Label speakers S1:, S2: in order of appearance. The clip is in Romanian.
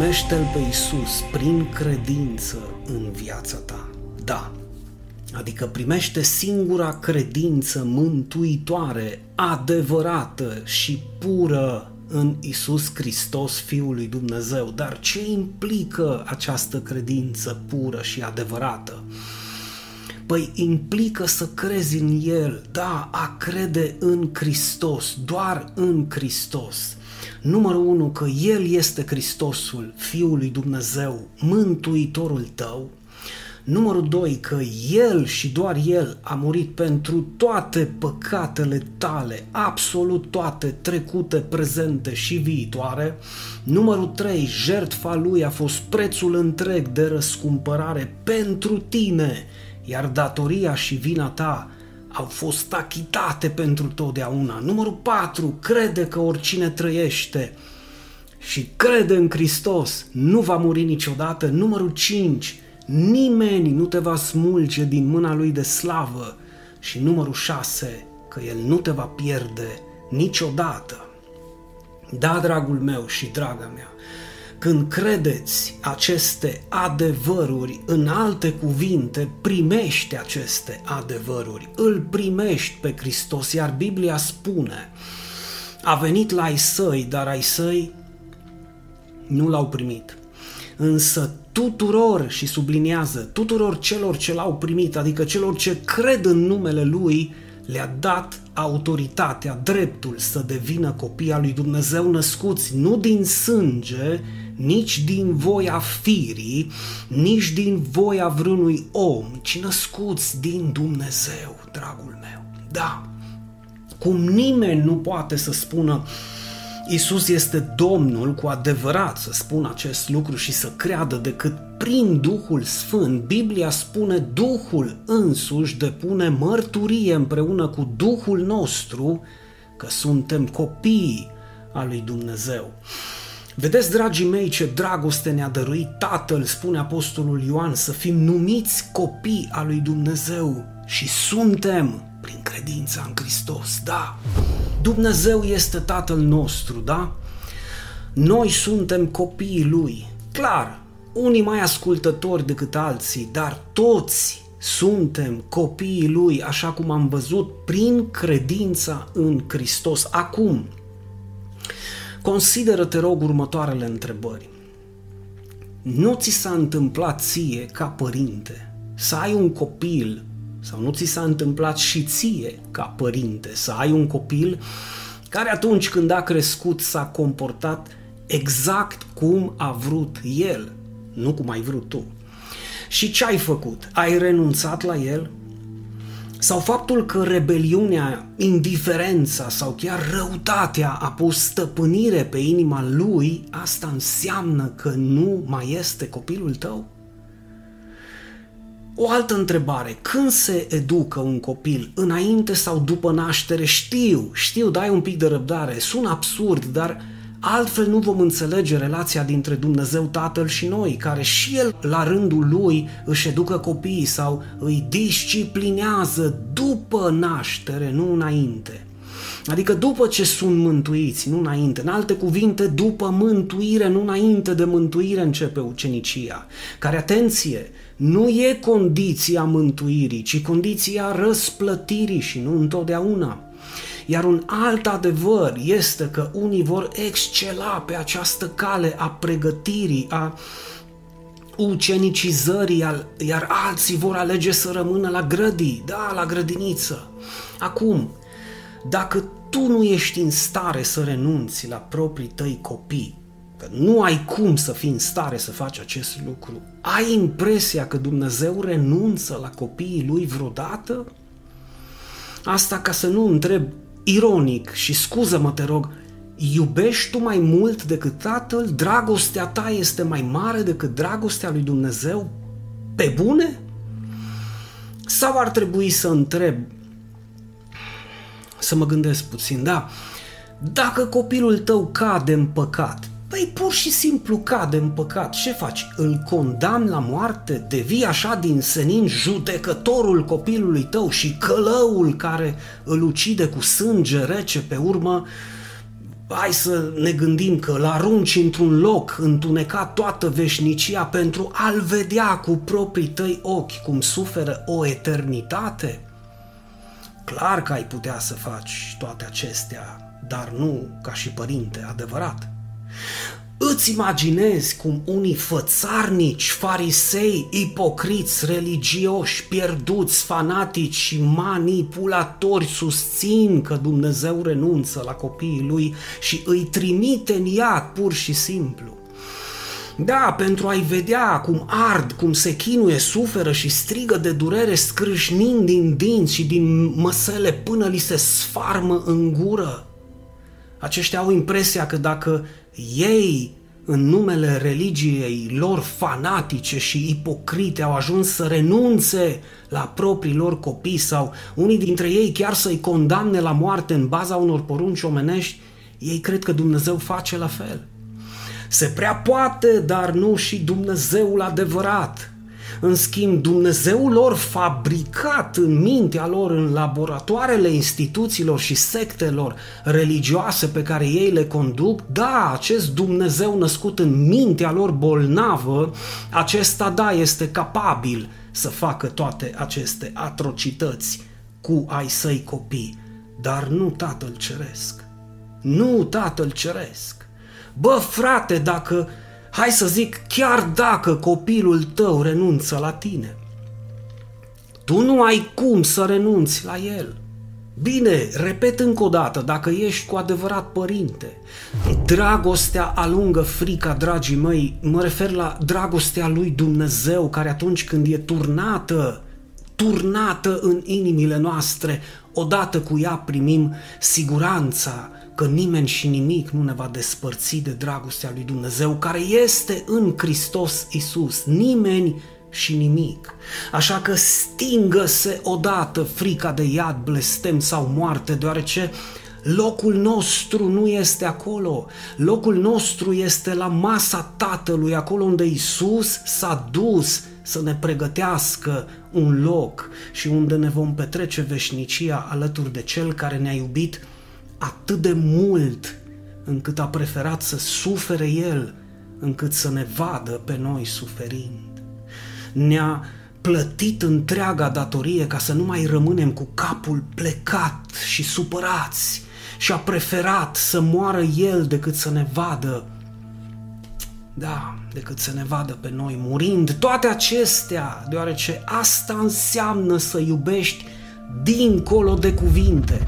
S1: primește-L pe Isus prin credință în viața ta. Da, adică primește singura credință mântuitoare, adevărată și pură în Isus Hristos, Fiul lui Dumnezeu. Dar ce implică această credință pură și adevărată? Păi implică să crezi în El, da, a crede în Hristos, doar în Hristos. Numărul unu, că El este Hristosul, Fiul lui Dumnezeu, Mântuitorul tău. Numărul doi, că El și doar El a murit pentru toate păcatele tale, absolut toate, trecute, prezente și viitoare. Numărul trei, jertfa Lui a fost prețul întreg de răscumpărare pentru tine, iar datoria și vina ta au fost achitate pentru totdeauna. Numărul 4. Crede că oricine trăiește și crede în Hristos nu va muri niciodată. Numărul 5. Nimeni nu te va smulge din mâna lui de slavă. Și numărul 6. Că el nu te va pierde niciodată. Da, dragul meu și draga mea, când credeți aceste adevăruri, în alte cuvinte, primești aceste adevăruri, îl primești pe Hristos, iar Biblia spune, a venit la ai săi, dar ai săi nu l-au primit. Însă tuturor, și subliniază, tuturor celor ce l-au primit, adică celor ce cred în numele Lui, le-a dat autoritatea, dreptul să devină copii al lui Dumnezeu născuți nu din sânge, nici din voia firii, nici din voia vreunui om, ci născuți din Dumnezeu, dragul meu. Da, cum nimeni nu poate să spună Isus este Domnul cu adevărat să spună acest lucru și să creadă decât prin Duhul Sfânt. Biblia spune Duhul însuși depune mărturie împreună cu Duhul nostru că suntem copii al lui Dumnezeu. Vedeți, dragii mei, ce dragoste ne-a dăruit Tatăl, spune Apostolul Ioan, să fim numiți copii al lui Dumnezeu și suntem prin credința în Hristos, da. Dumnezeu este Tatăl nostru, da? Noi suntem copiii Lui. Clar, unii mai ascultători decât alții, dar toți suntem copiii Lui, așa cum am văzut, prin credința în Hristos. Acum, Consideră, te rog, următoarele întrebări. Nu ți s-a întâmplat ție, ca părinte, să ai un copil, sau nu ți s-a întâmplat și ție, ca părinte, să ai un copil care atunci când a crescut s-a comportat exact cum a vrut el, nu cum ai vrut tu. Și ce ai făcut? Ai renunțat la el? Sau faptul că rebeliunea, indiferența sau chiar răutatea a pus stăpânire pe inima lui, asta înseamnă că nu mai este copilul tău? O altă întrebare, când se educă un copil, înainte sau după naștere? Știu, știu, dai un pic de răbdare, sună absurd, dar Altfel nu vom înțelege relația dintre Dumnezeu Tatăl și noi, care și El la rândul Lui își educă copiii sau îi disciplinează după naștere, nu înainte. Adică după ce sunt mântuiți, nu înainte. În alte cuvinte, după mântuire, nu înainte de mântuire începe ucenicia. Care, atenție, nu e condiția mântuirii, ci condiția răsplătirii și nu întotdeauna. Iar un alt adevăr este că unii vor excela pe această cale a pregătirii, a ucenicizării, iar alții vor alege să rămână la grădii, da, la grădiniță. Acum, dacă tu nu ești în stare să renunți la proprii tăi copii, că nu ai cum să fii în stare să faci acest lucru, ai impresia că Dumnezeu renunță la copiii lui vreodată? Asta ca să nu întreb ironic și scuză-mă te rog, iubești tu mai mult decât Tatăl? Dragostea ta este mai mare decât dragostea lui Dumnezeu? Pe bune? Sau ar trebui să întreb, să mă gândesc puțin, da, dacă copilul tău cade în păcat, Păi pur și simplu cade în păcat. Ce faci? Îl condamn la moarte? Devii așa din senin judecătorul copilului tău și călăul care îl ucide cu sânge rece pe urmă hai să ne gândim că îl arunci într-un loc întunecat toată veșnicia pentru a-l vedea cu proprii tăi ochi cum suferă o eternitate? Clar că ai putea să faci toate acestea, dar nu ca și părinte adevărat. Îți imaginezi cum unii fățarnici, farisei, ipocriți, religioși, pierduți, fanatici și manipulatori susțin că Dumnezeu renunță la copiii lui și îi trimite în iad pur și simplu. Da, pentru a-i vedea cum ard, cum se chinuie, suferă și strigă de durere scrâșnind din dinți și din măsele până li se sfarmă în gură. Aceștia au impresia că dacă ei, în numele religiei lor fanatice și ipocrite, au ajuns să renunțe la proprii lor copii sau unii dintre ei chiar să-i condamne la moarte în baza unor porunci omenești, ei cred că Dumnezeu face la fel. Se prea poate, dar nu și Dumnezeul adevărat. În schimb, Dumnezeul lor fabricat în mintea lor, în laboratoarele instituțiilor și sectelor religioase pe care ei le conduc, da, acest Dumnezeu născut în mintea lor bolnavă, acesta, da, este capabil să facă toate aceste atrocități cu ai săi copii, dar nu Tatăl Ceresc. Nu Tatăl Ceresc. Bă, frate, dacă hai să zic, chiar dacă copilul tău renunță la tine, tu nu ai cum să renunți la el. Bine, repet încă o dată, dacă ești cu adevărat părinte, dragostea alungă frica, dragii măi, mă refer la dragostea lui Dumnezeu, care atunci când e turnată, turnată în inimile noastre, odată cu ea primim siguranța, că nimeni și nimic nu ne va despărți de dragostea lui Dumnezeu care este în Hristos Isus. Nimeni și nimic. Așa că stingă-se odată frica de iad, blestem sau moarte, deoarece locul nostru nu este acolo. Locul nostru este la masa Tatălui, acolo unde Isus s-a dus să ne pregătească un loc și unde ne vom petrece veșnicia alături de Cel care ne-a iubit atât de mult încât a preferat să sufere El încât să ne vadă pe noi suferind. Ne-a plătit întreaga datorie ca să nu mai rămânem cu capul plecat și supărați și a preferat să moară El decât să ne vadă da, decât să ne vadă pe noi murind. Toate acestea, deoarece asta înseamnă să iubești dincolo de cuvinte.